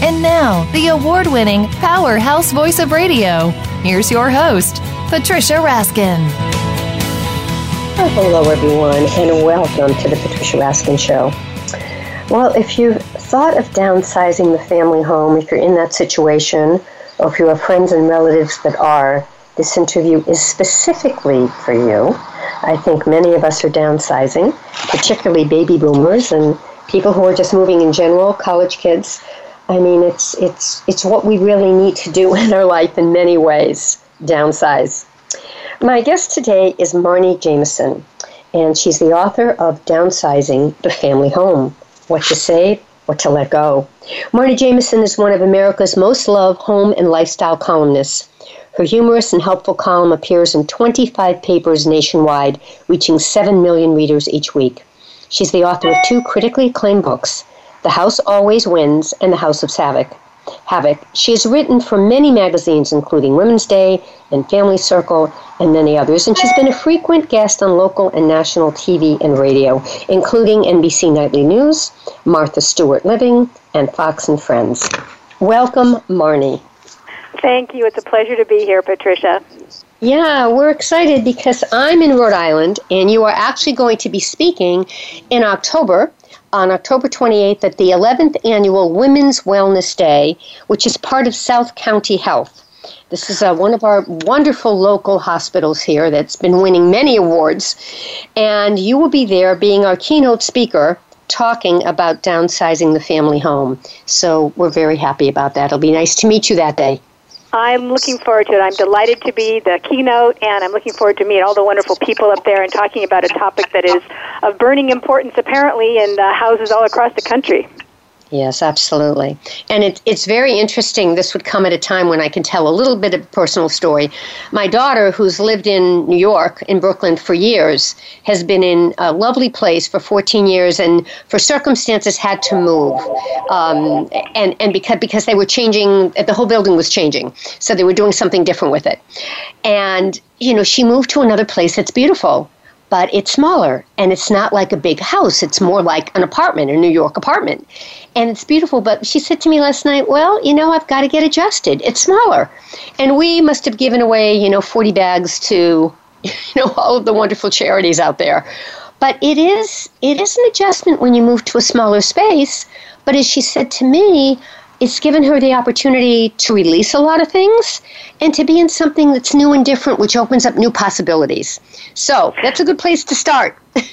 And now, the award winning powerhouse voice of radio. Here's your host, Patricia Raskin. hello, everyone, and welcome to the Patricia Raskin Show. Well, if you've thought of downsizing the family home, if you're in that situation, or if you have friends and relatives that are, this interview is specifically for you. I think many of us are downsizing, particularly baby boomers and people who are just moving in general, college kids. I mean, it's it's it's what we really need to do in our life in many ways. Downsize. My guest today is Marni Jameson, and she's the author of Downsizing the Family Home: What to Save, What to Let Go. Marni Jameson is one of America's most loved home and lifestyle columnists. Her humorous and helpful column appears in 25 papers nationwide, reaching 7 million readers each week. She's the author of two critically acclaimed books, The House Always Wins and The House of Havoc. Havoc. She has written for many magazines, including Women's Day and Family Circle and many others, and she's been a frequent guest on local and national TV and radio, including NBC Nightly News, Martha Stewart Living, and Fox and Friends. Welcome, Marni. Thank you. It's a pleasure to be here, Patricia. Yeah, we're excited because I'm in Rhode Island and you are actually going to be speaking in October, on October 28th, at the 11th annual Women's Wellness Day, which is part of South County Health. This is uh, one of our wonderful local hospitals here that's been winning many awards. And you will be there being our keynote speaker talking about downsizing the family home. So we're very happy about that. It'll be nice to meet you that day. I'm looking forward to it. I'm delighted to be the keynote, and I'm looking forward to meet all the wonderful people up there and talking about a topic that is of burning importance, apparently, in uh, houses all across the country. Yes, absolutely. And it, it's very interesting. This would come at a time when I can tell a little bit of a personal story. My daughter, who's lived in New York, in Brooklyn for years, has been in a lovely place for 14 years and for circumstances had to move. Um, and and because, because they were changing, the whole building was changing. So they were doing something different with it. And, you know, she moved to another place that's beautiful but it's smaller and it's not like a big house. It's more like an apartment, a New York apartment and it's beautiful. But she said to me last night, Well, you know, I've got to get adjusted. It's smaller. And we must have given away, you know, 40 bags to, you know, all of the wonderful charities out there. But it is it is an adjustment when you move to a smaller space. But as she said to me, it's given her the opportunity to release a lot of things and to be in something that's new and different, which opens up new possibilities. So that's a good place to start. Uh,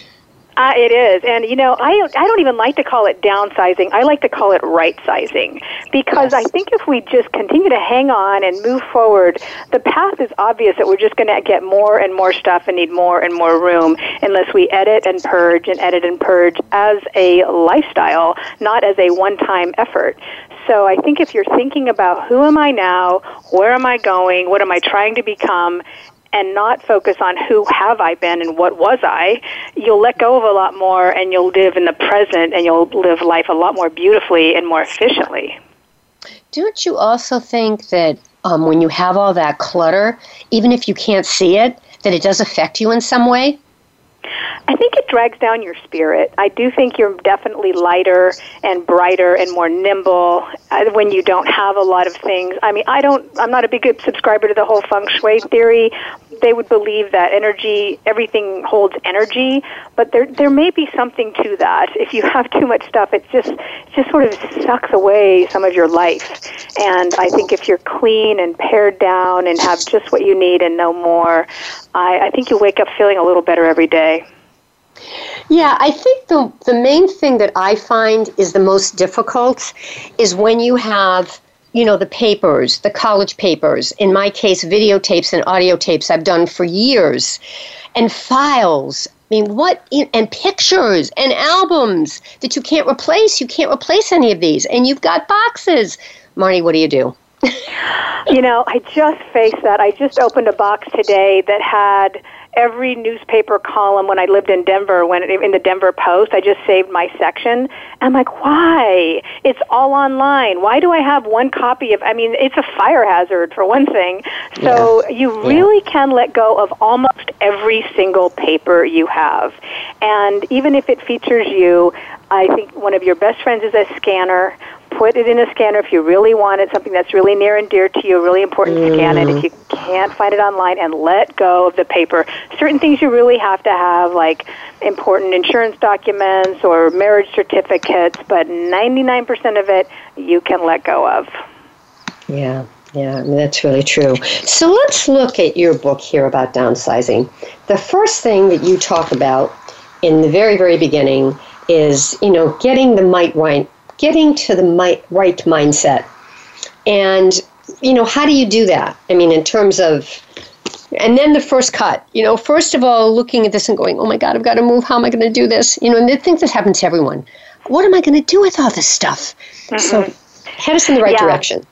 it is, and you know, I I don't even like to call it downsizing. I like to call it right sizing because yes. I think if we just continue to hang on and move forward, the path is obvious that we're just going to get more and more stuff and need more and more room unless we edit and purge and edit and purge as a lifestyle, not as a one-time effort. So I think if you're thinking about who am I now, where am I going, what am I trying to become, and not focus on who have I been and what was I, you'll let go of a lot more and you'll live in the present and you'll live life a lot more beautifully and more efficiently. Don't you also think that um, when you have all that clutter, even if you can't see it, that it does affect you in some way? I think it drags down your spirit. I do think you're definitely lighter and brighter and more nimble uh, when you don't have a lot of things. I mean, I don't. I'm not a big subscriber to the whole feng shui theory. They would believe that energy, everything holds energy, but there there may be something to that. If you have too much stuff, it just it just sort of sucks away some of your life. And I think if you're clean and pared down and have just what you need and no more, I, I think you wake up feeling a little better every day. Yeah, I think the the main thing that I find is the most difficult is when you have you know the papers, the college papers. In my case, videotapes and audio tapes I've done for years, and files. I mean, what and pictures and albums that you can't replace. You can't replace any of these, and you've got boxes. Marni, what do you do? you know, I just faced that. I just opened a box today that had every newspaper column when I lived in Denver, when in the Denver Post, I just saved my section. I'm like, why? It's all online. Why do I have one copy of? I mean, it's a fire hazard for one thing. So yeah. you really yeah. can let go of almost every single paper you have, and even if it features you, I think one of your best friends is a scanner put it in a scanner if you really want it, something that's really near and dear to you, really important, mm. scan it. If you can't find it online, and let go of the paper. Certain things you really have to have, like important insurance documents or marriage certificates, but 99% of it you can let go of. Yeah. Yeah, I mean, that's really true. So let's look at your book here about downsizing. The first thing that you talk about in the very, very beginning is, you know, getting the might right getting to the right mindset. And, you know, how do you do that? I mean, in terms of, and then the first cut, you know, first of all, looking at this and going, oh my God, I've got to move. How am I going to do this? You know, and the things that happen to everyone. What am I going to do with all this stuff? Mm-hmm. So, head us in the right yeah. direction.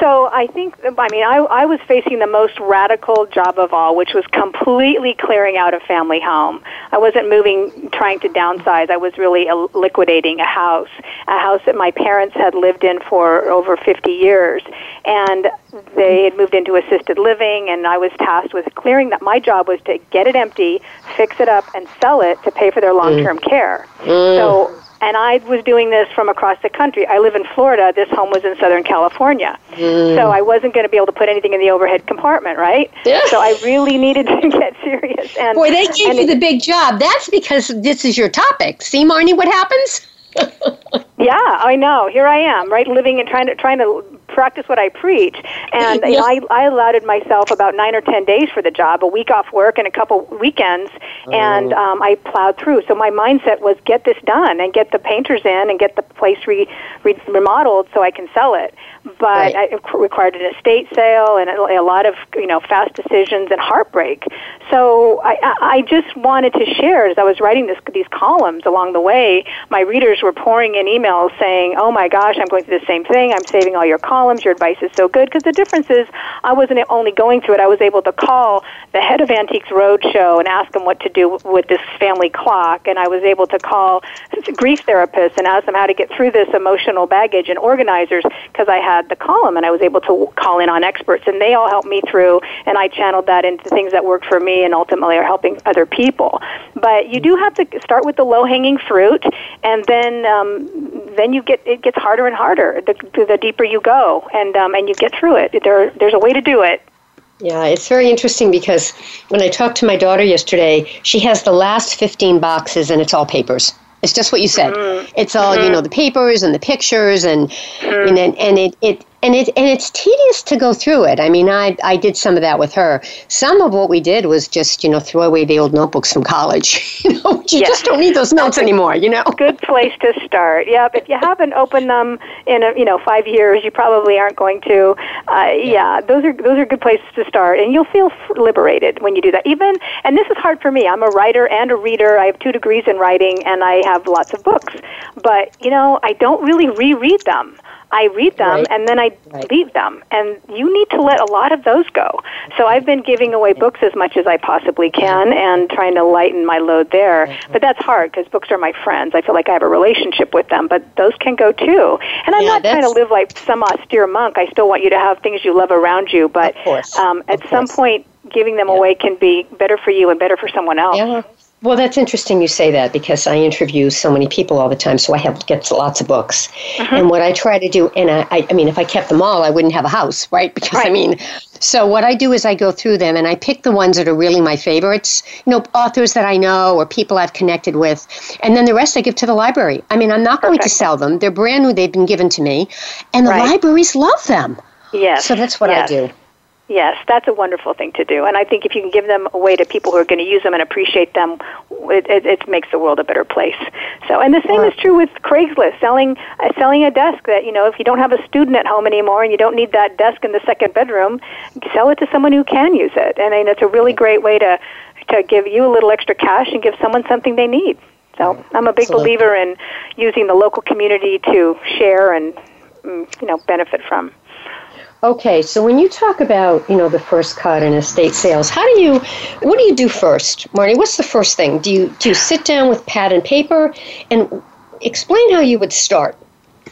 So I think, I mean, I, I was facing the most radical job of all, which was completely clearing out a family home. I wasn't moving, trying to downsize. I was really liquidating a house, a house that my parents had lived in for over 50 years. And they had moved into assisted living, and I was tasked with clearing that. My job was to get it empty, fix it up, and sell it to pay for their long term mm. care. Mm. So and I was doing this from across the country. I live in Florida. This home was in Southern California. Mm. So I wasn't going to be able to put anything in the overhead compartment, right? Yeah. So I really needed to get serious. And Boy, they gave you it, the big job. That's because this is your topic. See, Marni, what happens? yeah, I know. Here I am, right, living and trying to trying to practice what I preach. And you know, I, I allotted myself about nine or ten days for the job, a week off work and a couple weekends, and oh. um, I plowed through. So my mindset was get this done and get the painters in and get the place re, re, remodeled so I can sell it but right. it required an estate sale and a lot of you know fast decisions and heartbreak. So I, I just wanted to share as I was writing this, these columns along the way. My readers were pouring in emails saying, "Oh my gosh, I'm going through the same thing. I'm saving all your columns. Your advice is so good." Because the difference is, I wasn't only going through it. I was able to call the head of Antiques Roadshow and ask them what to do with this family clock, and I was able to call grief therapists and ask them how to get through this emotional baggage and organizers because I had the column and I was able to call in on experts and they all helped me through and I channeled that into things that worked for me and ultimately are helping other people. But you do have to start with the low hanging fruit and then um, then you get it gets harder and harder the, the deeper you go and um, and you get through it. There there's a way to do it. Yeah, it's very interesting because when I talked to my daughter yesterday, she has the last 15 boxes and it's all papers. It's just what you said. Mm-hmm. It's all mm-hmm. you know, the papers and the pictures, and mm-hmm. and, and it, it and it and it's tedious to go through it. I mean, I I did some of that with her. Some of what we did was just you know throw away the old notebooks from college. you know, you yes. just don't need those notes anymore. You know, good place to start. Yep. If you haven't opened them in a, you know five years, you probably aren't going to. Uh, yeah, those are those are good places to start, and you'll feel liberated when you do that. Even and this is hard for me. I'm a writer and a reader. I have two degrees in writing, and I have lots of books. But you know, I don't really reread them. I read them right. and then I right. leave them. And you need to let a lot of those go. So I've been giving away books as much as I possibly can and trying to lighten my load there. But that's hard because books are my friends. I feel like I have a relationship with them, but those can go too. And I'm yeah, not trying to live like some austere monk. I still want you to have things you love around you, but um, at some point, giving them yeah. away can be better for you and better for someone else. Yeah. Well, that's interesting you say that because I interview so many people all the time, so I have get lots of books. Uh-huh. And what I try to do, and I, I mean, if I kept them all, I wouldn't have a house, right? Because right. I mean, so what I do is I go through them and I pick the ones that are really my favorites, you know, authors that I know or people I've connected with, and then the rest I give to the library. I mean, I'm not Perfect. going to sell them; they're brand new; they've been given to me, and the right. libraries love them. Yes. So that's what yes. I do. Yes, that's a wonderful thing to do. And I think if you can give them away to people who are going to use them and appreciate them, it, it, it makes the world a better place. So, and the same is true with Craigslist, selling uh, selling a desk that you know if you don't have a student at home anymore and you don't need that desk in the second bedroom, sell it to someone who can use it. And I mean, it's a really great way to to give you a little extra cash and give someone something they need. So, I'm a big Absolutely. believer in using the local community to share and mm, you know benefit from. Okay, so when you talk about, you know, the first cut in estate sales, how do you what do you do first? Marni, what's the first thing? Do you do you sit down with pad and paper and explain how you would start?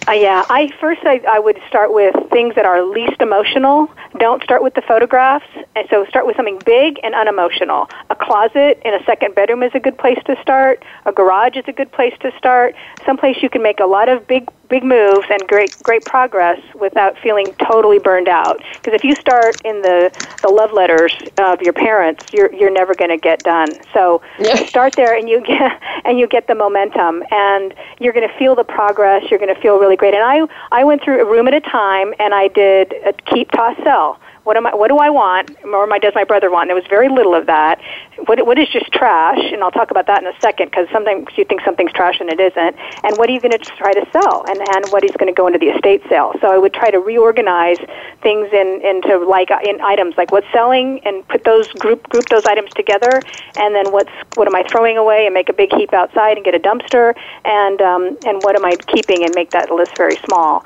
Uh, yeah, I first I, I would start with things that are least emotional. Don't start with the photographs, and so start with something big and unemotional. A closet in a second bedroom is a good place to start. A garage is a good place to start. Someplace you can make a lot of big big moves and great great progress without feeling totally burned out. Because if you start in the the love letters of your parents, you're you're never going to get done. So Yeah. start there and you get and you get the momentum and you're going to feel the progress you're going to feel really great and i i went through a room at a time and i did a keep toss sell what am I? What do I want? Or my, does my brother want? And there was very little of that. What, what is just trash? And I'll talk about that in a second because sometimes you think something's trash and it isn't. And what are you going to try to sell? And and what is going to go into the estate sale? So I would try to reorganize things in into like uh, in items like what's selling and put those group group those items together. And then what's what am I throwing away and make a big heap outside and get a dumpster. And um, and what am I keeping and make that list very small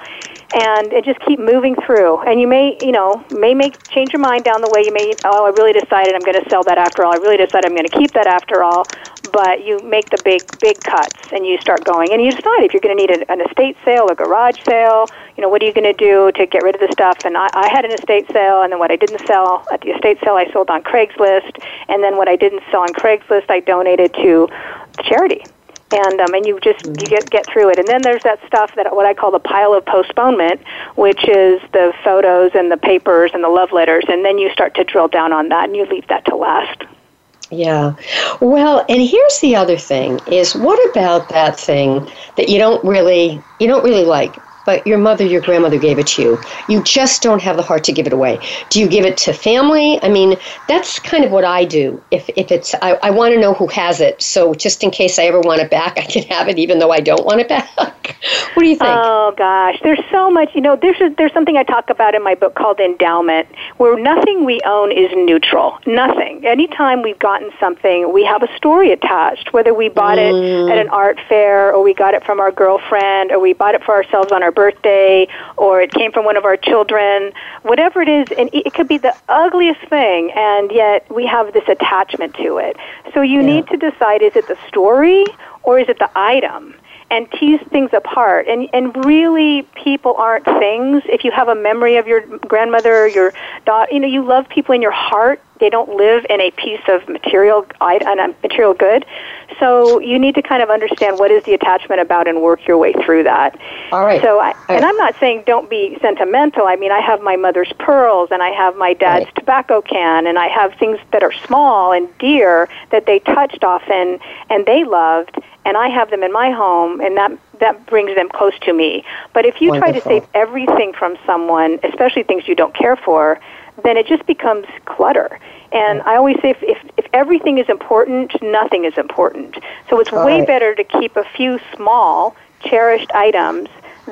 and, and just keep moving through. And you may, you know, may make change your mind down the way. You may, oh, I really decided I'm going to sell that after all. I really decided I'm going to keep that after all. But you make the big, big cuts, and you start going, and you decide if you're going to need an estate sale, a garage sale. You know, what are you going to do to get rid of the stuff? And I, I had an estate sale, and then what I didn't sell at the estate sale, I sold on Craigslist, and then what I didn't sell on Craigslist, I donated to charity and um, and you just you get get through it. And then there's that stuff that what I call the pile of postponement, which is the photos and the papers and the love letters. And then you start to drill down on that, and you leave that to last. Yeah. Well, and here's the other thing is what about that thing that you don't really you don't really like, but your mother, your grandmother gave it to you. You just don't have the heart to give it away. Do you give it to family? I mean, that's kind of what I do. If if it's I, I want to know who has it. So just in case I ever want it back, I can have it even though I don't want it back. what do you think? Oh gosh, there's so much. You know, there's a, there's something I talk about in my book called endowment, where nothing we own is neutral. Nothing. Anytime we've gotten something, we have a story attached. Whether we bought it at mm. an art fair, or we got it from our girlfriend, or we bought it for ourselves on our birthday, or it came from one of our children. Whatever it is, and it could be the ugliest thing, and yet we have this attachment to it. So you need to decide: is it the story or is it the item? And tease things apart. And and really, people aren't things. If you have a memory of your grandmother, or your daughter, you know, you love people in your heart. They don't live in a piece of material a material good. So you need to kind of understand what is the attachment about and work your way through that. All right. So, I, and. I'm not saying don't be sentimental. I mean, I have my mother's pearls, and I have my dad's Right. tobacco can, and I have things that are small and dear that they touched often and they loved, and I have them in my home, and that that brings them close to me. But if you try to save everything from someone, especially things you don't care for, then it just becomes clutter. And I always say if, if, if everything is important, nothing is important. So it's All way right. better to keep a few small, cherished items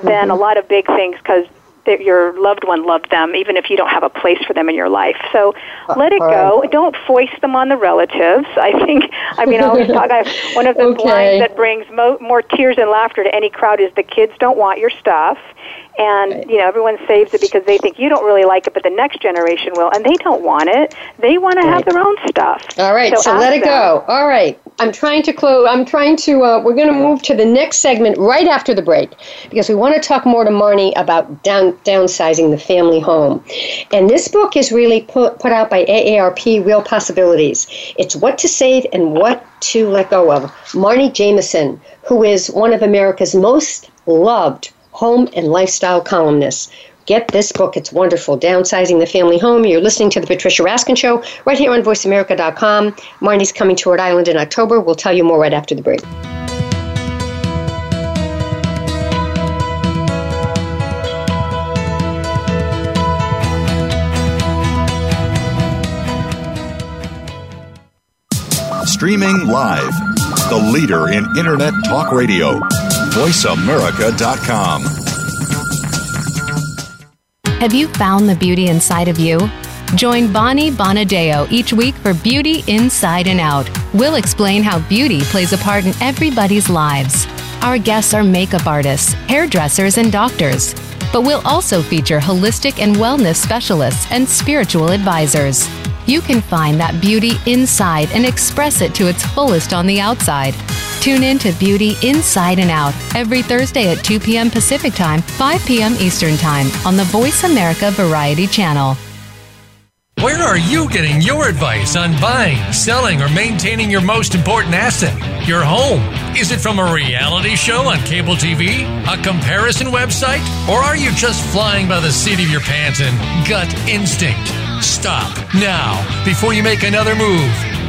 than a Mm-hmm. lot of big things because your loved one loved them, even if you don't have a place for them in your life. So uh, let it go. Don't foist them on the relatives. I think, I mean, I always talk, I, one of the Okay. lines that brings mo- more tears and laughter to any crowd is the kids don't want your stuff. And, Right. you know, everyone saves it because they think you don't really like it, but the next generation will. And they don't want it. They want to have their own stuff. All right, so, ask let it them. go. All right, I'm trying to close. I'm trying to. Uh, we're going to move to the next segment right after the break because we want to talk more to Marni about down, downsizing the family home. And this book is really put put out by AARP, Real Possibilities. It's what to save and what to let go of. Marni Jameson, who is one of America's most loved home and lifestyle columnist. Get this book. It's wonderful. Downsizing the Family Home. You're listening to The Patricia Raskin Show right here on VoiceAmerica.com. Marni's coming to Rhode Island in October. We'll tell you more right after the break. Streaming live, the leader in Internet Talk Radio VoiceAmerica.com. Have you found the beauty inside of you? Join Bonnie Bonadeo each week for Beauty Inside and Out. We'll explain how beauty plays a part in everybody's lives. Our guests are makeup artists, hairdressers, and doctors. But we'll also feature holistic and wellness specialists and spiritual advisors. You can find that beauty inside and express it to its fullest on the outside. Tune in to Beauty Inside and Out every Thursday at 2 p.m. Pacific Time, 5 p.m. Eastern Time on the Voice America Variety Channel. Where are you getting your advice on buying, selling, or maintaining your most important asset, your home? Is it from a reality show on cable TV, a comparison website, or are you just flying by the seat of your pants and gut instinct? Stop now before you make another move.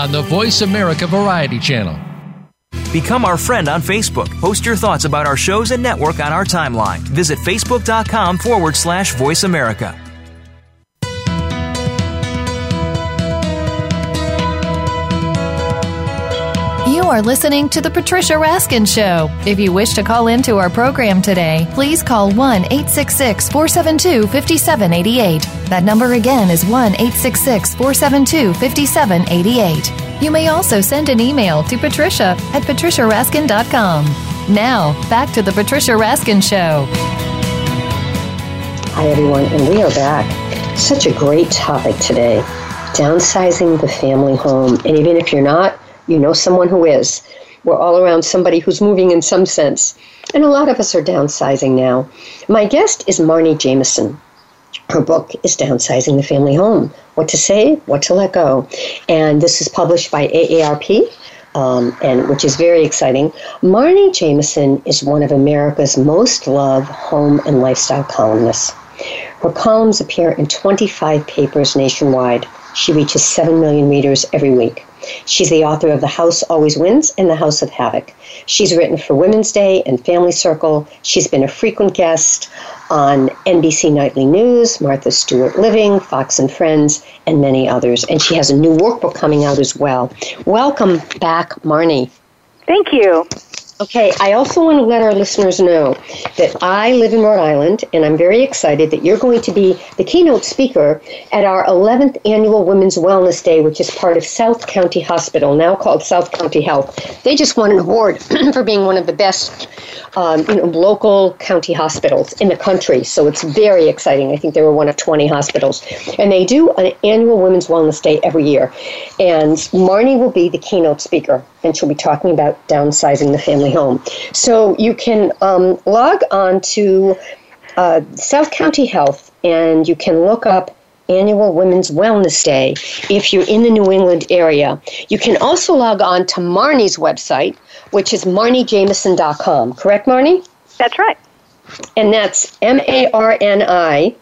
on the Voice America Variety Channel. Become our friend on Facebook. Post your thoughts about our shows and network on our timeline. Visit facebook.com forward slash voice America. Are listening to The Patricia Raskin Show. If you wish to call into our program today, please call 1 866 472 5788. That number again is 1 866 472 5788. You may also send an email to patricia at patriciaraskin.com. Now, back to The Patricia Raskin Show. Hi, everyone, and we are back. Such a great topic today downsizing the family home. And even if you're not, you know someone who is. We're all around somebody who's moving in some sense. And a lot of us are downsizing now. My guest is Marni Jameson. Her book is Downsizing the Family Home What to Say, What to Let Go. And this is published by AARP. Um, and which is very exciting. Marni Jameson is one of America's most loved home and lifestyle columnists. Her columns appear in 25 papers nationwide. She reaches 7 million readers every week. She's the author of The House Always Wins and The House of Havoc. She's written for Women's Day and Family Circle. She's been a frequent guest on NBC Nightly News, Martha Stewart Living, Fox and Friends, and many others. And she has a new workbook coming out as well. Welcome back, Marni. Thank you. Okay, I also want to let our listeners know that I live in Rhode Island and I'm very excited that you're going to be the keynote speaker at our 11th annual Women's Wellness Day, which is part of South County Hospital, now called South County Health. They just won an award for being one of the best um, you know, local county hospitals in the country, so it's very exciting. I think they were one of 20 hospitals. And they do an annual Women's Wellness Day every year. And Marni will be the keynote speaker, and she'll be talking about downsizing the family home. So you can um, log on to uh, South County Health and you can look up annual Women's Wellness Day if you're in the New England area. You can also log on to Marni's website, which is marnijameson.com. Correct, Marni? That's right. And that's M A R N I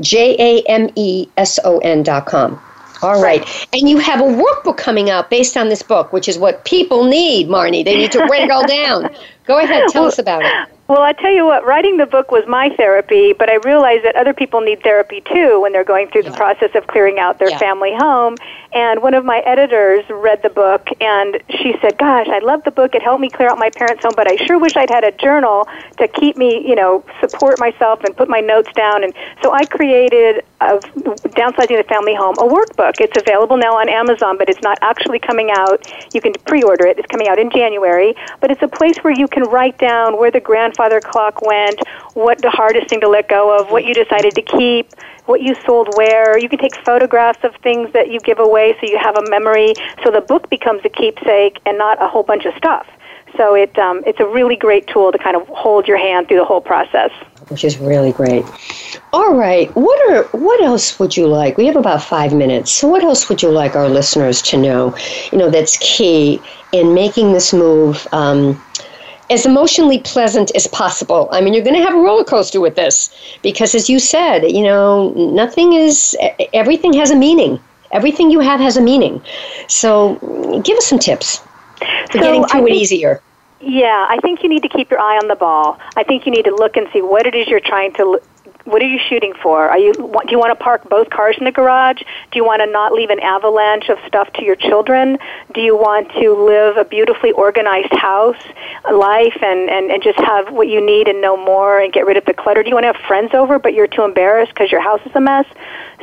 J A M E S O N dot com. All right. And you have a workbook coming out based on this book, which is what people need, Marni. They need to write it all down. Go ahead, tell us about it. Well, I tell you what, writing the book was my therapy, but I realized that other people need therapy too when they're going through the process of clearing out their yeah. family home. And one of my editors read the book and she said, Gosh, I love the book. It helped me clear out my parents' home, but I sure wish I'd had a journal to keep me, you know, support myself and put my notes down. And so I created of downsizing the family home a workbook it's available now on amazon but it's not actually coming out you can pre-order it it's coming out in january but it's a place where you can write down where the grandfather clock went what the hardest thing to let go of what you decided to keep what you sold where. You can take photographs of things that you give away so you have a memory. So the book becomes a keepsake and not a whole bunch of stuff. So it, um, it's a really great tool to kind of hold your hand through the whole process. Which is really great. All right, what are what else would you like? We have about five minutes. So what else would you like our listeners to know? You know, that's key in making this move. Um, as emotionally pleasant as possible. I mean, you're going to have a roller coaster with this because, as you said, you know, nothing is, everything has a meaning. Everything you have has a meaning. So, give us some tips for so getting through think, it easier. Yeah, I think you need to keep your eye on the ball. I think you need to look and see what it is you're trying to what are you shooting for? Are you do you want to park both cars in the garage? Do you want to not leave an avalanche of stuff to your children? Do you want to live a beautifully organized house life and and and just have what you need and no more and get rid of the clutter? Do you want to have friends over but you're too embarrassed because your house is a mess?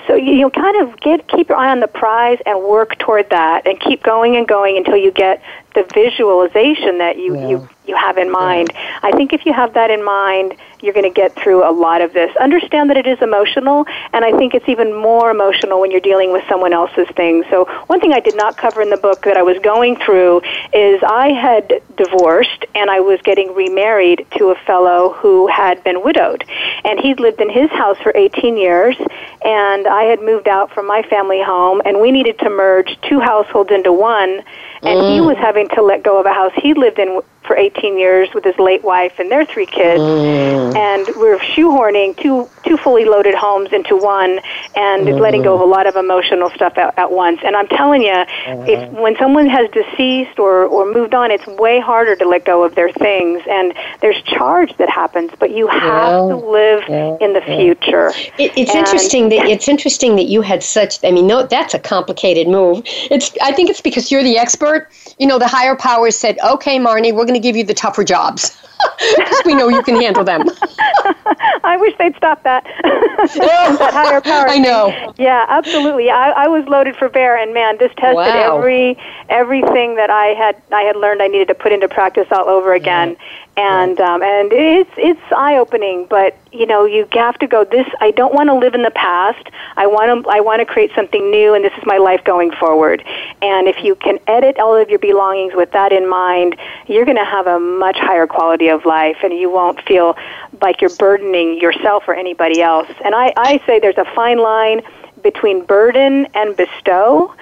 So you, you kind of get keep your eye on the prize and work toward that and keep going and going until you get the visualization that you yeah. you you have in mind. Yeah. I think if you have that in mind, you're going to get through a lot of this. Understand that it is emotional, and I think it's even more emotional when you're dealing with someone else's things. So, one thing I did not cover in the book that I was going through is I had divorced and I was getting remarried to a fellow who had been widowed. And he'd lived in his house for 18 years, and I had moved out from my family home, and we needed to merge two households into one and mm. he was having to let go of a house he lived in for 18 years with his late wife and their three kids, mm. and we're shoehorning two two fully loaded homes into one, and mm. letting go of a lot of emotional stuff at, at once. And I'm telling you, uh-huh. if when someone has deceased or or moved on, it's way harder to let go of their things, and there's charge that happens, but you have yeah. to live yeah. in the yeah. future. It, it's and, interesting that it's interesting that you had such. I mean, no, that's a complicated move. It's I think it's because you're the expert. You know, the higher powers said, "Okay, Marni, we're going going to give you the tougher jobs because we know you can handle them. I wish they'd stop that. that higher power. I know. Yeah, absolutely. I, I was loaded for bear, and man, this tested wow. every everything that I had I had learned I needed to put into practice all over again. Yeah and um, and it's it's eye opening. But you know, you have to go. This I don't want to live in the past. I want to I want to create something new, and this is my life going forward. And if you can edit all of your belongings with that in mind, you're going to have a much higher quality of life, and you won't feel like you're burdening yourself or anybody else. And I, I say there's a fine line between burden and bestow.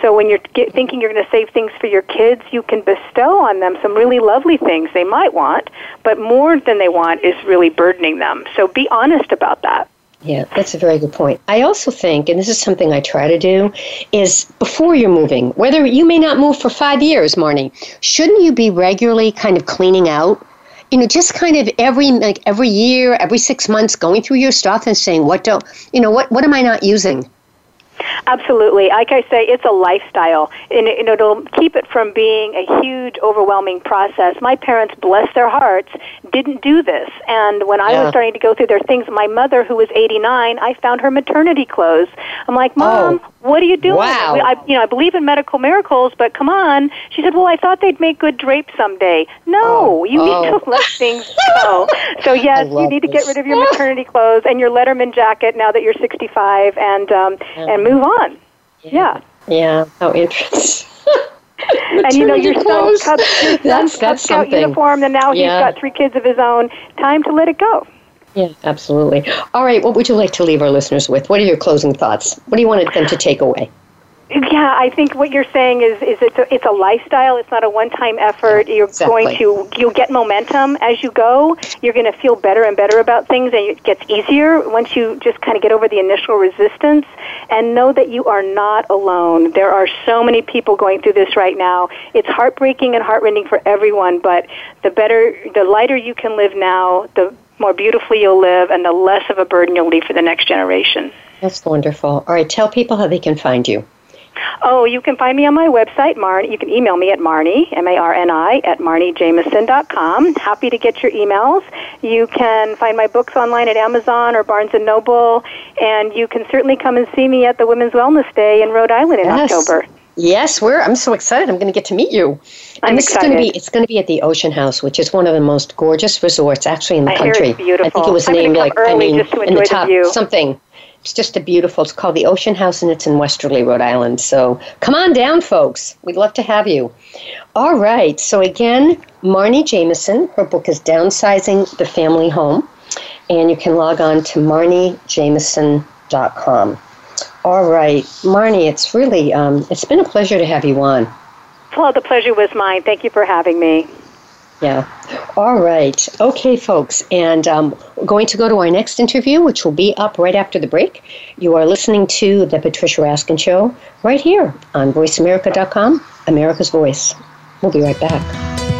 So when you're get, thinking you're going to save things for your kids, you can bestow on them some really lovely things they might want, but more than they want is really burdening them. So be honest about that. Yeah, that's a very good point. I also think, and this is something I try to do, is before you're moving, whether you may not move for five years, Marni, shouldn't you be regularly kind of cleaning out? You know, just kind of every like every year, every six months, going through your stuff and saying, what don't you know, what what am I not using? Absolutely. Like I say, it's a lifestyle, and it, it'll keep it from being a huge, overwhelming process. My parents, bless their hearts, didn't do this. And when I yeah. was starting to go through their things, my mother, who was 89, I found her maternity clothes. I'm like, Mom, oh. what are you doing? Wow. I, you know, I believe in medical miracles, but come on. She said, Well, I thought they'd make good drapes someday. No, oh. you need to oh. let things go. so yes, you need this. to get rid of your maternity clothes and your Letterman jacket now that you're 65, and um, yeah. and move on. Yeah. Yeah. How interesting. and you know your son cut your that's, that's Cub uniform, and now yeah. he's got three kids of his own. Time to let it go. Yeah, absolutely. All right, what would you like to leave our listeners with? What are your closing thoughts? What do you want them to take away? Yeah, I think what you're saying is is it's a, it's a lifestyle. It's not a one-time effort. You're exactly. going to you'll get momentum as you go. You're going to feel better and better about things, and it gets easier once you just kind of get over the initial resistance and know that you are not alone. There are so many people going through this right now. It's heartbreaking and heartrending for everyone, but the better, the lighter you can live now, the more beautifully you'll live, and the less of a burden you'll leave for the next generation. That's wonderful. All right, tell people how they can find you. Oh, you can find me on my website, Marni. You can email me at Marni, M-A-R-N-I, at MarniJameson.com. Happy to get your emails. You can find my books online at Amazon or Barnes & Noble, and you can certainly come and see me at the Women's Wellness Day in Rhode Island in yes. October. Yes, we're. I'm so excited. I'm going to get to meet you. I'm and this excited. is going to be. It's going to be at the Ocean House, which is one of the most gorgeous resorts actually in the I country. Hear it's beautiful. I think it was I'm named like I mean in the top the something It's just a beautiful, it's called the Ocean House and it's in Westerly, Rhode Island. So come on down, folks. We'd love to have you. All right. So again, Marni Jameson, her book is Downsizing the Family Home. And you can log on to marnijameson.com. All right. Marni, it's really, um, it's been a pleasure to have you on. Well, the pleasure was mine. Thank you for having me. Yeah. All right. Okay, folks. And um, we're going to go to our next interview, which will be up right after the break. You are listening to The Patricia Raskin Show right here on VoiceAmerica.com, America's Voice. We'll be right back.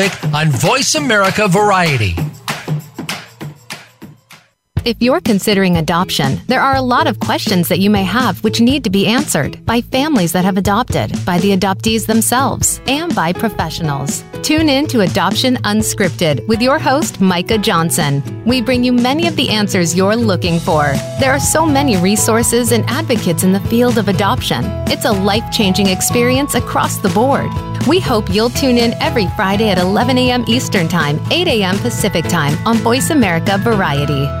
on Voice America Variety. If you're considering adoption, there are a lot of questions that you may have which need to be answered by families that have adopted, by the adoptees themselves, and by professionals. Tune in to Adoption Unscripted with your host, Micah Johnson. We bring you many of the answers you're looking for. There are so many resources and advocates in the field of adoption. It's a life changing experience across the board. We hope you'll tune in every Friday at 11 a.m. Eastern Time, 8 a.m. Pacific Time on Voice America Variety.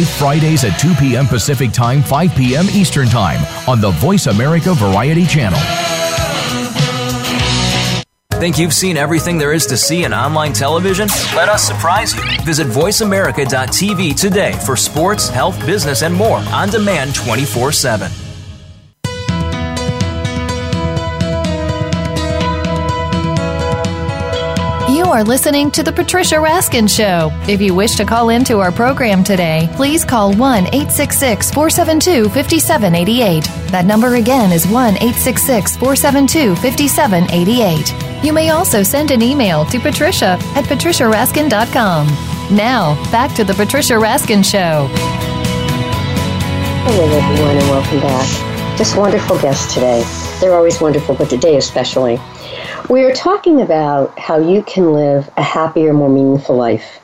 live Fridays at 2 p.m. Pacific Time, 5 p.m. Eastern Time on the Voice America Variety Channel. Think you've seen everything there is to see in online television? Let us surprise you. Visit VoiceAmerica.tv today for sports, health, business, and more on demand 24 7. You are listening to The Patricia Raskin Show. If you wish to call into our program today, please call 1 866 472 5788. That number again is 1 866 472 5788. You may also send an email to patricia at patriciaraskin.com. Now, back to The Patricia Raskin Show. Hello, everyone, and welcome back. Just wonderful guests today. They're always wonderful, but today especially. We are talking about how you can live a happier, more meaningful life.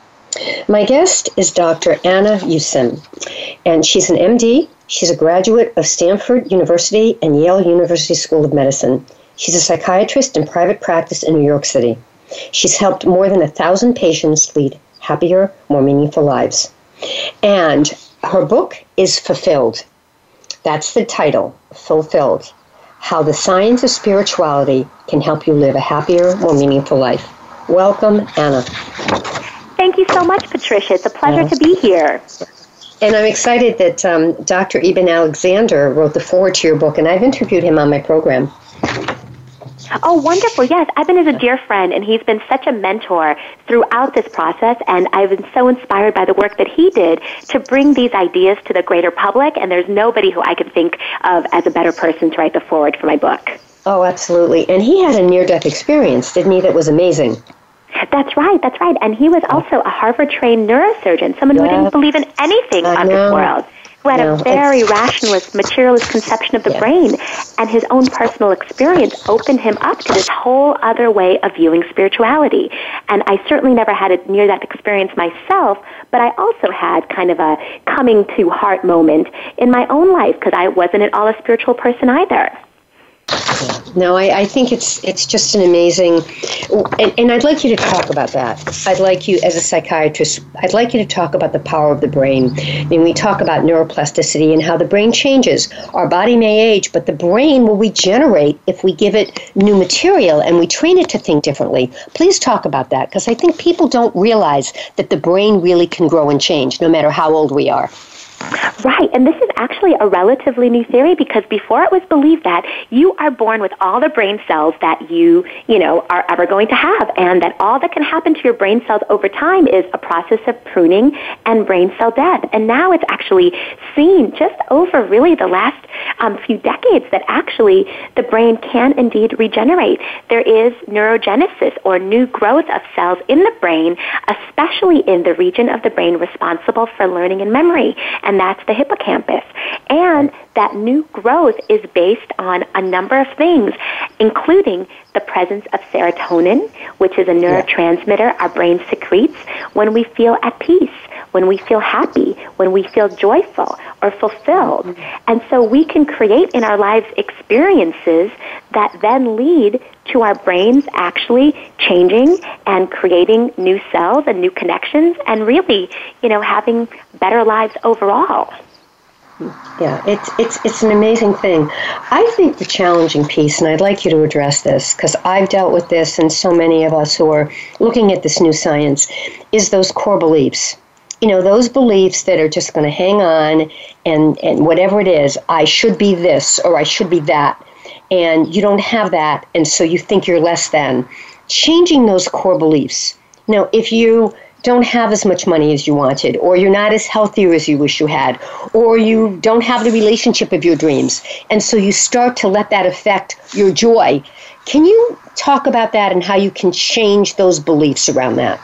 My guest is Dr. Anna Yusim, and she's an MD. She's a graduate of Stanford University and Yale University School of Medicine. She's a psychiatrist in private practice in New York City. She's helped more than a thousand patients lead happier, more meaningful lives. And her book is Fulfilled. That's the title, Fulfilled how the science of spirituality can help you live a happier, more meaningful life. Welcome, Anna. Thank you so much, Patricia. It's a pleasure to be here. And I'm excited that um, Dr. Eben Alexander wrote the foreword to your book, and I've interviewed him on my program. Oh, wonderful. Yes, Eben is a dear friend, and he's been such a mentor throughout this process, and I've been so inspired by the work that he did to bring these ideas to the greater public, and there's nobody who I could think of as a better person to write the foreword for my book. Oh, absolutely. And he had a near death experience, didn't he? That was amazing. That's right, that's right. And he was oh. also a Harvard trained neurosurgeon, someone who didn't believe in anything of this world who had no, a very rationalist, materialist conception of the yeah. brain. And his own personal experience opened him up to this whole other way of viewing spirituality. And I certainly never had a near that experience myself, but I also had kind of a coming to heart moment in my own life because I wasn't at all a spiritual person either. No, I, I, think it's it's just an amazing, and, and, I'd like you to talk about that. I'd like you, as a psychiatrist, I'd like you to talk about the power of the brain. I mean, we talk about neuroplasticity and how the brain changes. Our body may age, but the brain will regenerate if we give it new material and we train it to think differently. Please talk about that because I think people don't realize that the brain really can grow and change no matter how old we are. Right, and this is actually a relatively new theory because before it was believed that you are born with all the brain cells that you, you know, are ever going to have and that all that can happen to your brain cells over time is a process of pruning and brain cell death. And now it's actually seen just over really the last um, few decades that actually the brain can indeed regenerate. There is neurogenesis or new growth of cells in the brain, especially in the region of the brain responsible for learning and memory and that's the hippocampus. And that new growth is based on a number of things, including the presence of serotonin, which is a neurotransmitter our brain secretes when we feel at peace, when we feel happy, when we feel joyful or fulfilled. Mm-hmm. And so we can create in our lives experiences that then lead to our brains actually changing and creating new cells and new connections and really, you know, having better lives overall. Yeah, it's it's it's an amazing thing. I think the challenging piece, and I'd like you to address this because I've dealt with this, and so many of us who are looking at this new science, is those core beliefs. You know, those beliefs that are just going to hang on, and and whatever it is, I should be this or I should be that and you don't have that, and so you think you're less than. Changing those core beliefs. Now, if you don't have as much money as you wanted, or you're not as healthy as you wish you had, or you don't have the relationship of your dreams, and so you start to let that affect your joy. Can you talk about that and how you can change those beliefs around that?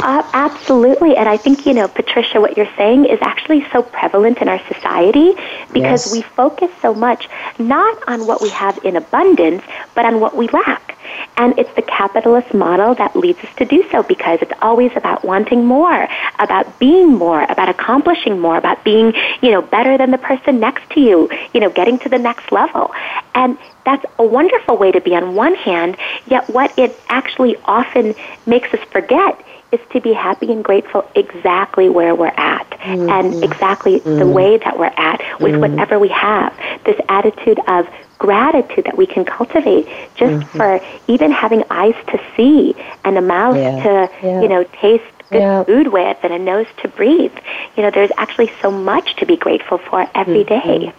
Uh, absolutely. And I think, you know, Patricia, what you're saying is actually so prevalent in our society because yes. we focus so much not on what we have in abundance, but on what we lack. And it's the capitalist model that leads us to do so because it's always about wanting more, about being more, about accomplishing more, about being, you know, better than the person next to you, you know, getting to the next level. And that's a wonderful way to be on one hand, yet what it actually often makes us forget is to be happy and grateful exactly where we're at mm-hmm. and exactly mm-hmm. the way that we're at with mm-hmm. whatever we have. This attitude of gratitude that we can cultivate just mm-hmm. for even having eyes to see and a mouth yeah. to, yeah. you know, taste good yeah. food with and a nose to breathe. You know, there's actually so much to be grateful for every mm-hmm. day.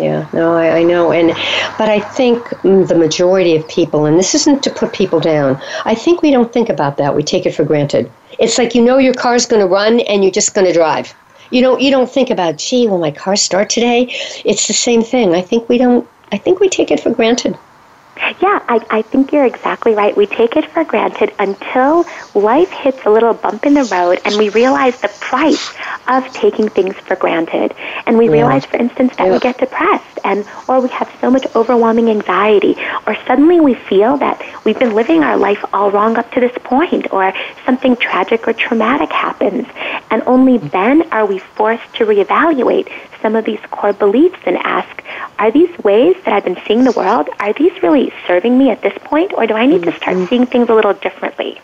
Yeah, no, I, I, know, and but I think the majority of people, and this isn't to put people down. I think we don't think about that. We take it for granted. It's like you know your car's going to run, and you're just going to drive. You don't you don't think about, gee, will my car start today? It's the same thing. I think we don't. I think we take it for granted. Yeah, I, I think you're exactly right. We take it for granted until life hits a little bump in the road and we realize the price of taking things for granted. And we yeah. realize, for instance, that yeah. we get depressed and or we have so much overwhelming anxiety or suddenly we feel that we've been living our life all wrong up to this point or something tragic or traumatic happens. And only mm. then are we forced to reevaluate some of these core beliefs and ask, are these ways that I've been seeing the world, are these really serving me at this point, or do I need to start mm-hmm. seeing things a little differently?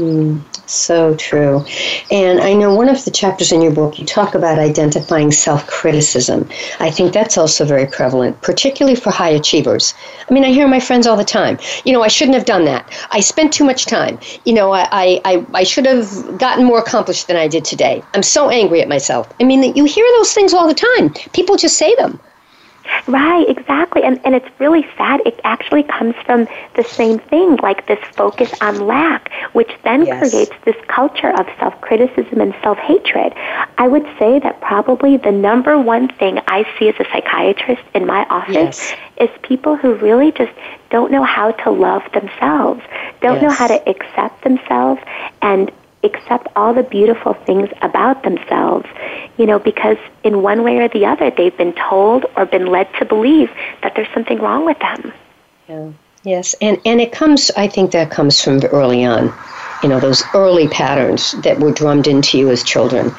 Mm, so true. And I know one of the chapters in your book, you talk about identifying self criticism. I think that's also very prevalent, particularly for high achievers. I mean, I hear my friends all the time, you know, I shouldn't have done that. I spent too much time. You know, I, I, I should have gotten more accomplished than I did today. I'm so angry at myself. I mean, you hear those things all the time. People just say them. Right, exactly. And, and it's really sad. It actually comes from the same thing, like this focus on lack, which then yes. creates this culture of self criticism and self hatred. I would say that probably the number one thing I see as a psychiatrist in my office yes. is people who really just don't know how to love themselves, don't yes. know how to accept themselves and accept all the beautiful things about themselves, you know, because in one way or the other, they've been told or been led to believe that there's something wrong with them. Yeah. Yes, and, and it comes, I think that comes from early on, you know, those early patterns that were drummed into you as children.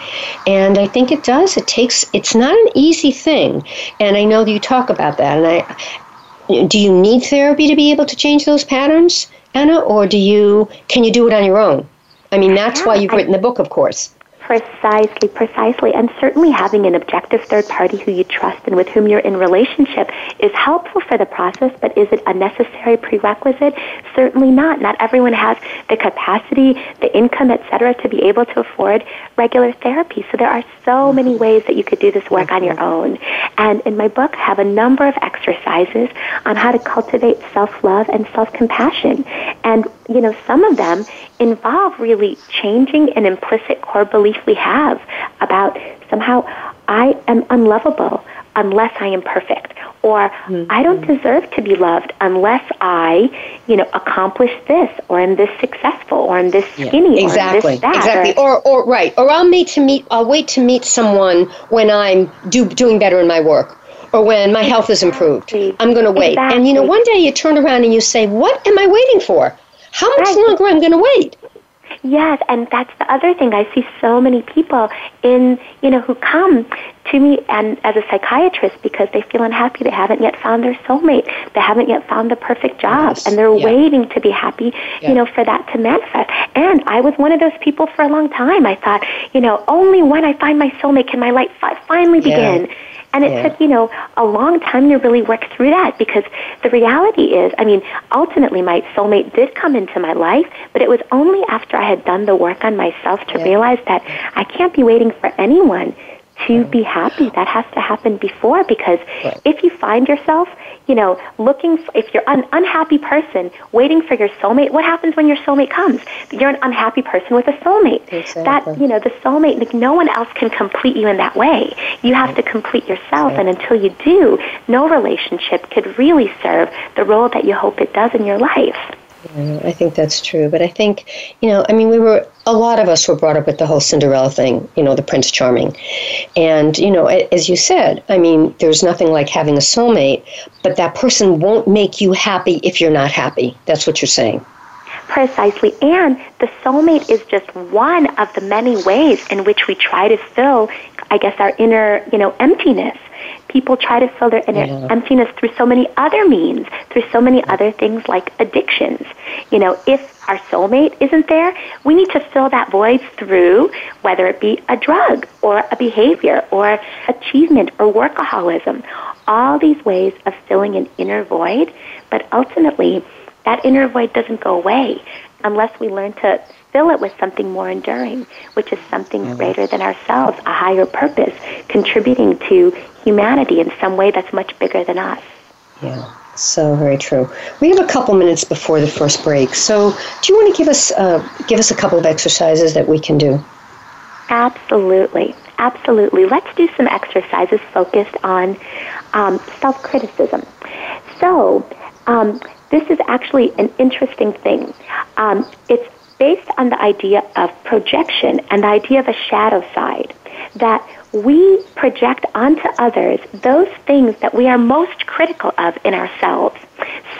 And I think it does. It takes, it's not an easy thing. And I know you talk about that. And I, do you need therapy to be able to change those patterns, Anna, or do you can you do it on your own? I mean, that's why you've written the book, of course. Precisely, precisely. And certainly having an objective third party who you trust and with whom you're in relationship is helpful for the process, but is it a necessary prerequisite? Certainly not. Not everyone has the capacity, the income, etc., to be able to afford regular therapy. So there are so many mm-hmm. ways that you could do this work on your own. And in my book, I have a number of exercises on how to cultivate self-love and self-compassion. And, you know, some of them involve really changing an implicit core belief we have about somehow I am unlovable unless I am perfect, or mm-hmm. I don't deserve to be loved unless I, you know, accomplish this, or am this successful, or am this skinny, yeah. exactly, or this exactly, or, or right, or I'll wait to meet, I'll wait to meet someone when I'm do, doing better in my work, or when my health is improved. I'm going to wait, exactly. and you know, one day you turn around and you say, "What am I waiting for? How much right. longer am I going to wait?" Yes, and that's the other thing. I see so many people in, you know, who come to me and as a psychiatrist because they feel unhappy. They haven't yet found their soulmate. They haven't yet found the perfect job, yes. and they're yeah. waiting to be happy, yeah. you know, for that to manifest. And I was one of those people for a long time. I thought, you know, only when I find my soulmate can my life finally begin. Yeah. And it yeah. took, you know, a long time to really work through that because the reality is, I mean, ultimately my soulmate did come into my life, but it was only after I had done the work on myself to yeah. realize that I can't be waiting for anyone to be happy. That has to happen before because right. if you find yourself, you know, looking, for, if you're an unhappy person waiting for your soulmate, what happens when your soulmate comes? You're an unhappy person with a soulmate. Exactly. That, you know, the soulmate, like no one else can complete you in that way. You have to complete yourself, and until you do, no relationship could really serve the role that you hope it does in your life. I think that's true. But I think, you know, I mean, we were, a lot of us were brought up with the whole Cinderella thing, you know, the Prince Charming. And, you know, as you said, I mean, there's nothing like having a soulmate, but that person won't make you happy if you're not happy. That's what you're saying. Precisely. And the soulmate is just one of the many ways in which we try to fill, I guess, our inner, you know, emptiness people try to fill their inner yeah. emptiness through so many other means, through so many other things like addictions. You know, if our soulmate isn't there, we need to fill that void through whether it be a drug or a behavior or achievement or workaholism. All these ways of filling an inner void, but ultimately, that inner void doesn't go away unless we learn to fill it with something more enduring, which is something mm-hmm. greater than ourselves, a higher purpose, contributing to humanity in some way that's much bigger than us. Yeah. So very true. We have a couple minutes before the first break. So, do you want to give us uh, give us a couple of exercises that we can do? Absolutely, absolutely. Let's do some exercises focused on um, self criticism. So, um, this is actually an interesting thing. Um, it's based on the idea of projection and the idea of a shadow side that we project onto others those things that we are most critical of in ourselves.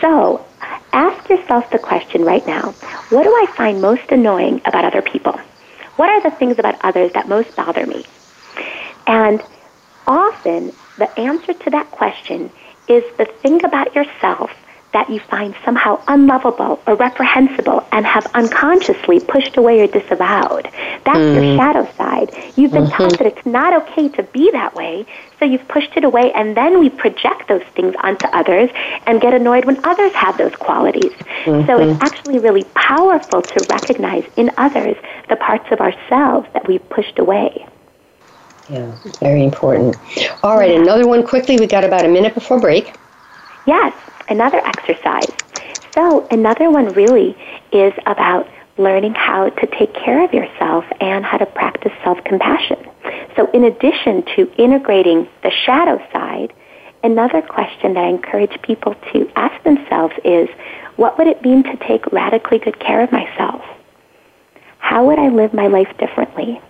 So, ask yourself the question right now what do I find most annoying about other people? What are the things about others that most bother me? And often, the answer to that question is the thing about yourself that you find somehow unlovable or reprehensible and have unconsciously pushed away or disavowed. That's mm. your shadow side. You've been mm-hmm. taught that it's not okay to be that way, so you've pushed it away, and then we project those things onto others and get annoyed when others have those qualities. Mm-hmm. So it's actually really powerful to recognize in others the parts of ourselves that we've pushed away. Yeah, very important. All right, yeah. another one quickly. We got about a minute before break. Yes another exercise. So, another one really is about learning how to take care of yourself and how to practice self compassion. So, in addition to integrating the shadow side, another question that I encourage people to ask themselves is what would it mean to take radically good care of myself? How would I live my life differently?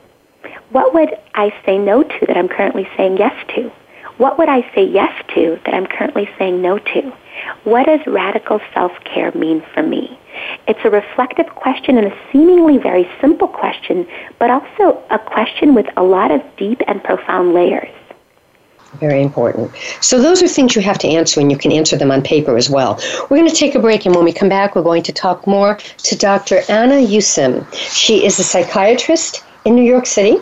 What would I say no to that I'm currently saying yes to? What would I say yes to that I'm currently saying no to? What does radical self care mean for me? It's a reflective question and a seemingly very simple question, but also a question with a lot of deep and profound layers. Very important. So, those are things you have to answer, and you can answer them on paper as well. We're going to take a break, and when we come back, we're going to talk more to Dr. Anna Yusim. She is a psychiatrist in New York City,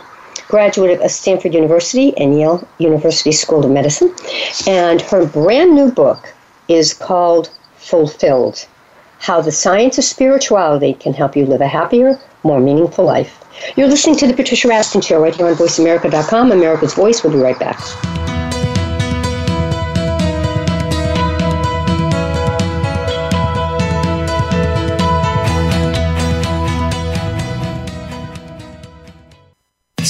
graduate of Stanford University and Yale University School of Medicine, and her brand new book is called Fulfilled How the Science of Spirituality Can Help You Live a Happier, More Meaningful Life. You're listening to The Patricia Raskin Show right here on VoiceAmerica.com. America's Voice. We'll be right back.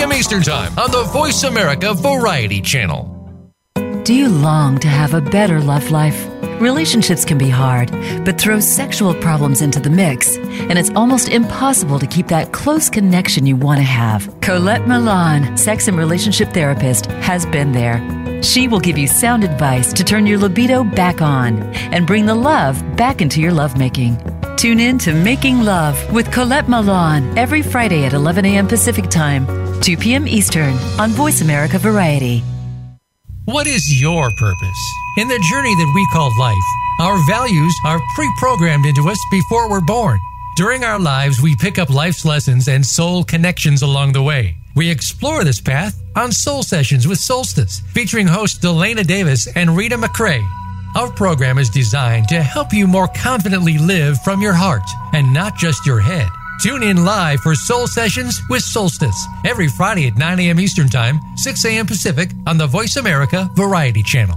p.m. Eastern Time on the Voice America Variety Channel. Do you long to have a better love life? Relationships can be hard, but throw sexual problems into the mix, and it's almost impossible to keep that close connection you want to have. Colette Milan, sex and relationship therapist, has been there. She will give you sound advice to turn your libido back on and bring the love back into your lovemaking. Tune in to Making Love with Colette Milan every Friday at 11 a.m. Pacific Time, 2 p.m. Eastern on Voice America Variety. What is your purpose? In the journey that we call life, our values are pre programmed into us before we're born. During our lives, we pick up life's lessons and soul connections along the way. We explore this path on Soul Sessions with Solstice, featuring hosts Delana Davis and Rita McCrae. Our program is designed to help you more confidently live from your heart and not just your head. Tune in live for Soul Sessions with Solstice every Friday at 9 a.m. Eastern Time, 6 a.m. Pacific on the Voice America Variety Channel.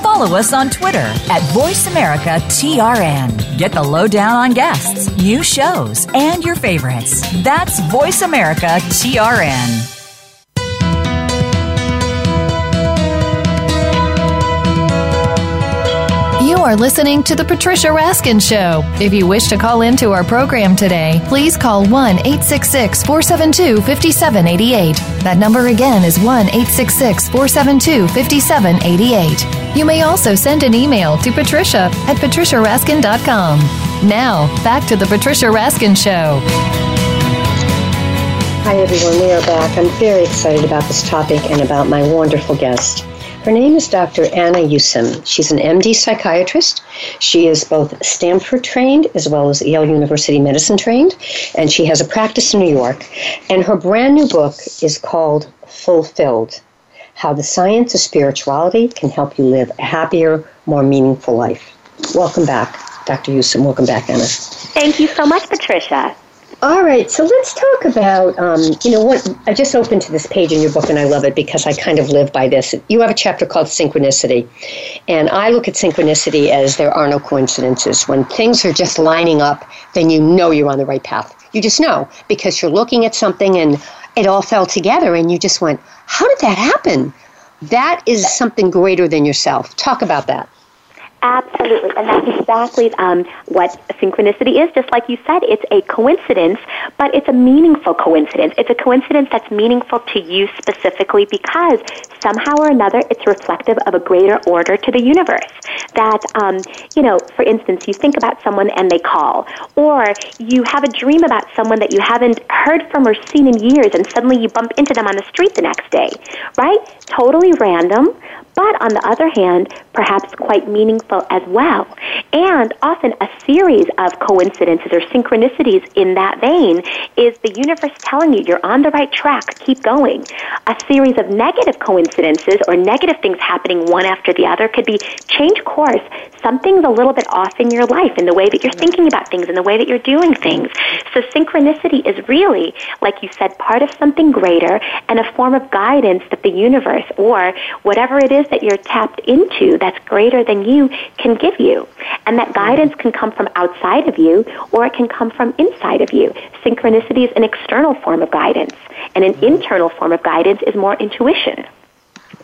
Follow us on Twitter at VoiceAmericaTRN. Get the lowdown on guests, new shows, and your favorites. That's VoiceAmericaTRN. You are listening to The Patricia Raskin Show. If you wish to call into our program today, please call 1 866 472 5788. That number again is 1 866 472 5788. You may also send an email to patricia at patriciaraskin.com. Now, back to The Patricia Raskin Show. Hi, everyone. We are back. I'm very excited about this topic and about my wonderful guest. Her name is Dr. Anna Yusim. She's an MD psychiatrist. She is both Stanford trained as well as Yale University medicine trained, and she has a practice in New York. And her brand new book is called Fulfilled How the Science of Spirituality Can Help You Live a Happier, More Meaningful Life. Welcome back, Dr. Yusim. Welcome back, Anna. Thank you so much, Patricia. All right, so let's talk about, um, you know, what I just opened to this page in your book and I love it because I kind of live by this. You have a chapter called Synchronicity, and I look at synchronicity as there are no coincidences. When things are just lining up, then you know you're on the right path. You just know because you're looking at something and it all fell together and you just went, how did that happen? That is something greater than yourself. Talk about that. Absolutely, and that's exactly um, what synchronicity is. Just like you said, it's a coincidence, but it's a meaningful coincidence. It's a coincidence that's meaningful to you specifically because somehow or another it's reflective of a greater order to the universe. That, um, you know, for instance, you think about someone and they call, or you have a dream about someone that you haven't heard from or seen in years, and suddenly you bump into them on the street the next day, right? Totally random, but on the other hand, perhaps quite meaningful as well. And often a series of coincidences or synchronicities in that vein is the universe telling you you're on the right track, keep going. A series of negative coincidences or negative things happening one after the other could be change course, something's a little bit off in your life, in the way that you're thinking about things, in the way that you're doing things. So synchronicity is really, like you said, part of something greater and a form of guidance that the universe or whatever it is that you're tapped into that's greater than you can give you. And that guidance can come from outside of you or it can come from inside of you. Synchronicity is an external form of guidance, and an mm-hmm. internal form of guidance is more intuition.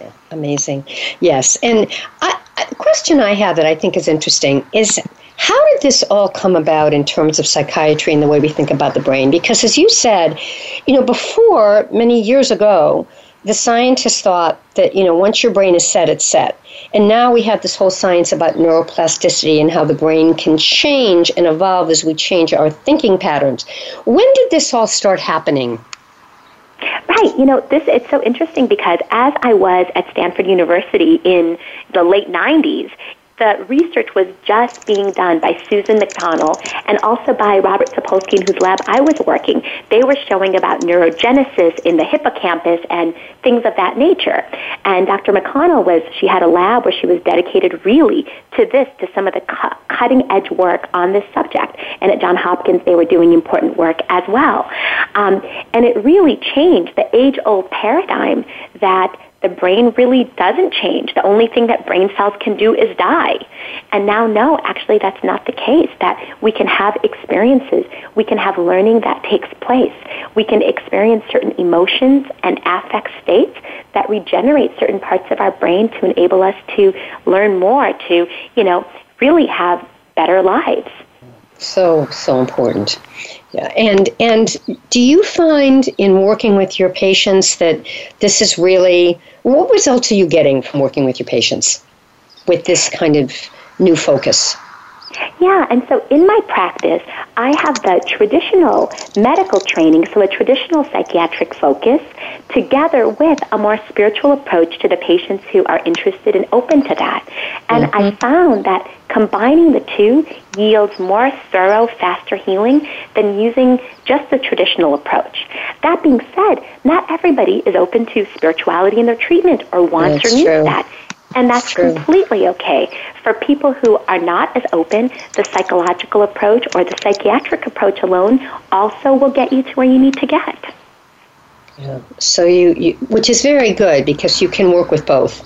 Yeah, amazing. Yes. And I, a question I have that I think is interesting is how did this all come about in terms of psychiatry and the way we think about the brain? Because as you said, you know, before many years ago, the scientists thought that you know once your brain is set it's set. And now we have this whole science about neuroplasticity and how the brain can change and evolve as we change our thinking patterns. When did this all start happening? Right. You know, this it's so interesting because as I was at Stanford University in the late 90s, the research was just being done by Susan McConnell and also by Robert Sapolsky, in whose lab I was working. They were showing about neurogenesis in the hippocampus and things of that nature. And Dr. McConnell was, she had a lab where she was dedicated really to this, to some of the cu- cutting edge work on this subject. And at Johns Hopkins, they were doing important work as well. Um, and it really changed the age old paradigm that the brain really doesn't change. The only thing that brain cells can do is die. And now, no, actually, that's not the case. That we can have experiences, we can have learning that takes place, we can experience certain emotions and affect states that regenerate certain parts of our brain to enable us to learn more, to, you know, really have better lives. So, so important. Yeah. And and do you find in working with your patients that this is really what results are you getting from working with your patients with this kind of new focus? Yeah, and so in my practice, I have the traditional medical training, so a traditional psychiatric focus, together with a more spiritual approach to the patients who are interested and open to that. And mm-hmm. I found that combining the two yields more thorough, faster healing than using just the traditional approach. That being said, not everybody is open to spirituality in their treatment or wants That's or needs true. that. And that's True. completely okay. For people who are not as open, the psychological approach or the psychiatric approach alone also will get you to where you need to get. Yeah. So you, you which is very good because you can work with both.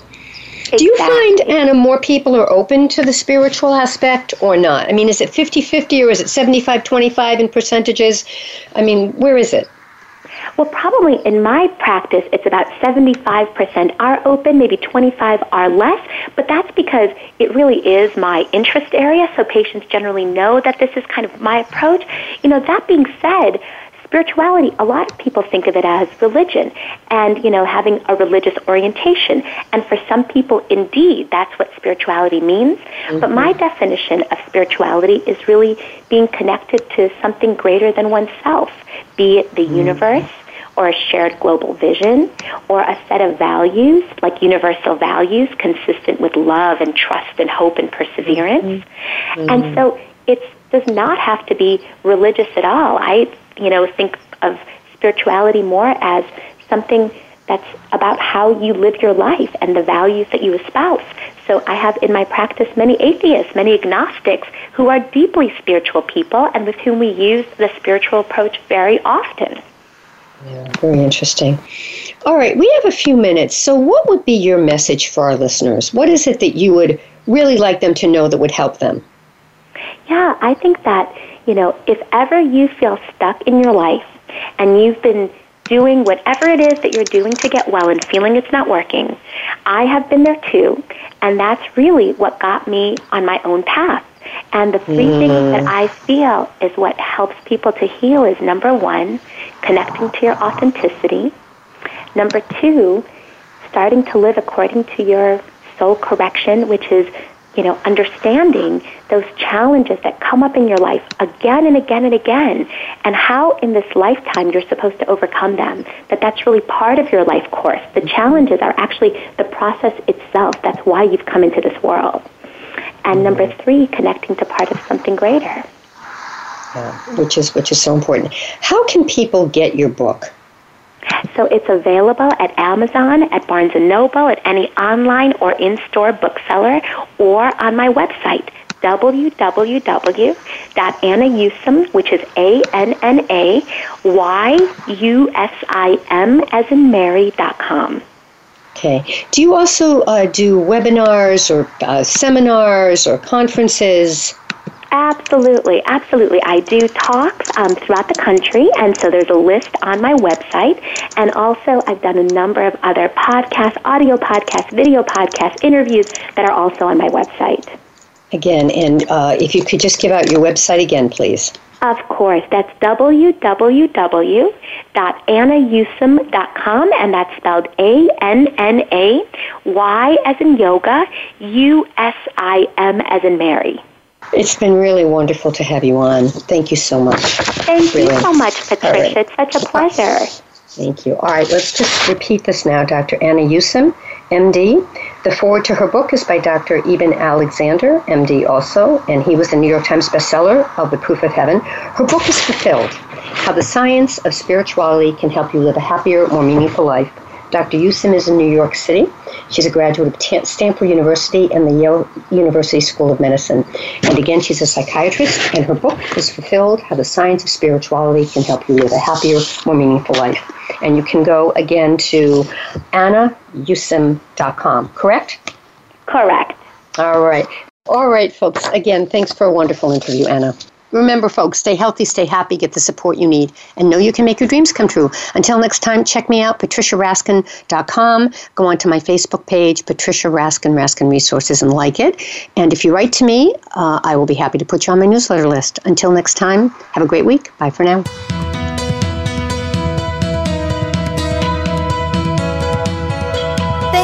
Exactly. Do you find, Anna, more people are open to the spiritual aspect or not? I mean, is it 50 50 or is it 75 25 in percentages? I mean, where is it? Well, probably in my practice, it's about 75% are open, maybe 25 are less, but that's because it really is my interest area, so patients generally know that this is kind of my approach. You know, that being said, spirituality, a lot of people think of it as religion and, you know, having a religious orientation. And for some people, indeed, that's what spirituality means. Mm-hmm. But my definition of spirituality is really being connected to something greater than oneself, be it the mm-hmm. universe or a shared global vision or a set of values like universal values consistent with love and trust and hope and perseverance. Mm-hmm. And so it does not have to be religious at all. I, you know, think of spirituality more as something that's about how you live your life and the values that you espouse. So I have in my practice many atheists, many agnostics who are deeply spiritual people and with whom we use the spiritual approach very often. Yeah, very interesting. All right, we have a few minutes. So, what would be your message for our listeners? What is it that you would really like them to know that would help them? Yeah, I think that, you know, if ever you feel stuck in your life and you've been doing whatever it is that you're doing to get well and feeling it's not working, I have been there too, and that's really what got me on my own path. And the three mm. things that I feel is what helps people to heal is number one, connecting to your authenticity. Number two, starting to live according to your soul correction, which is, you know, understanding those challenges that come up in your life again and again and again, and how in this lifetime you're supposed to overcome them. That that's really part of your life course. The challenges are actually the process itself. That's why you've come into this world. And number three, connecting to part of something greater. Yeah, which is which is so important. How can people get your book? So it's available at Amazon, at Barnes & Noble, at any online or in-store bookseller, or on my website, www.annayusim, which is A-N-N-A-Y-U-S-I-M as in Mary.com. Okay. Do you also uh, do webinars or uh, seminars or conferences? Absolutely, absolutely. I do talks um, throughout the country, and so there's a list on my website. And also, I've done a number of other podcasts, audio podcasts, video podcasts, interviews that are also on my website. Again, and uh, if you could just give out your website again, please. Of course, that's www.annayusim.com, and that's spelled A N N A Y as in yoga, U S I M as in Mary. It's been really wonderful to have you on. Thank you so much. Thank really. you so much, Patricia. Right. It's such a pleasure. Thank you. All right, let's just repeat this now. Dr. Anna Yusim, MD. The forward to her book is by Dr. Eben Alexander, MD also, and he was the New York Times bestseller of The Proof of Heaven. Her book is Fulfilled How the Science of Spirituality Can Help You Live a Happier, More Meaningful Life. Dr. Yusim is in New York City. She's a graduate of Stanford University and the Yale University School of Medicine. And again, she's a psychiatrist, and her book is Fulfilled How the Science of Spirituality Can Help You Live a Happier, More Meaningful Life. And you can go again to annayusim.com, correct? Correct. All right. All right, folks. Again, thanks for a wonderful interview, Anna. Remember, folks, stay healthy, stay happy, get the support you need, and know you can make your dreams come true. Until next time, check me out, patriciaraskin.com. Go onto my Facebook page, Patricia Raskin, Raskin Resources, and like it. And if you write to me, uh, I will be happy to put you on my newsletter list. Until next time, have a great week. Bye for now.